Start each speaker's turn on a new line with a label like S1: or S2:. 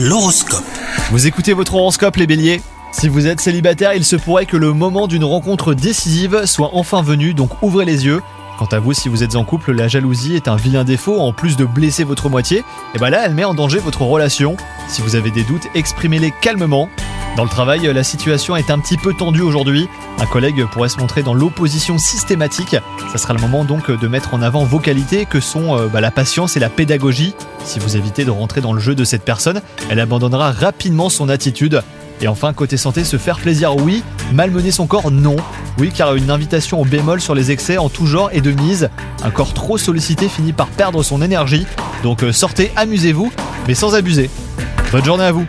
S1: L'horoscope.
S2: Vous écoutez votre horoscope les béliers? Si vous êtes célibataire, il se pourrait que le moment d'une rencontre décisive soit enfin venu, donc ouvrez les yeux. Quant à vous, si vous êtes en couple, la jalousie est un vilain défaut, en plus de blesser votre moitié, et bah là elle met en danger votre relation. Si vous avez des doutes, exprimez-les calmement. Dans le travail, la situation est un petit peu tendue aujourd'hui. Un collègue pourrait se montrer dans l'opposition systématique. Ça sera le moment donc de mettre en avant vos qualités que sont euh, bah, la patience et la pédagogie. Si vous évitez de rentrer dans le jeu de cette personne, elle abandonnera rapidement son attitude. Et enfin, côté santé, se faire plaisir, oui. Malmener son corps, non. Oui, car une invitation au bémol sur les excès en tout genre est de mise. Un corps trop sollicité finit par perdre son énergie. Donc euh, sortez, amusez-vous, mais sans abuser. Bonne journée à vous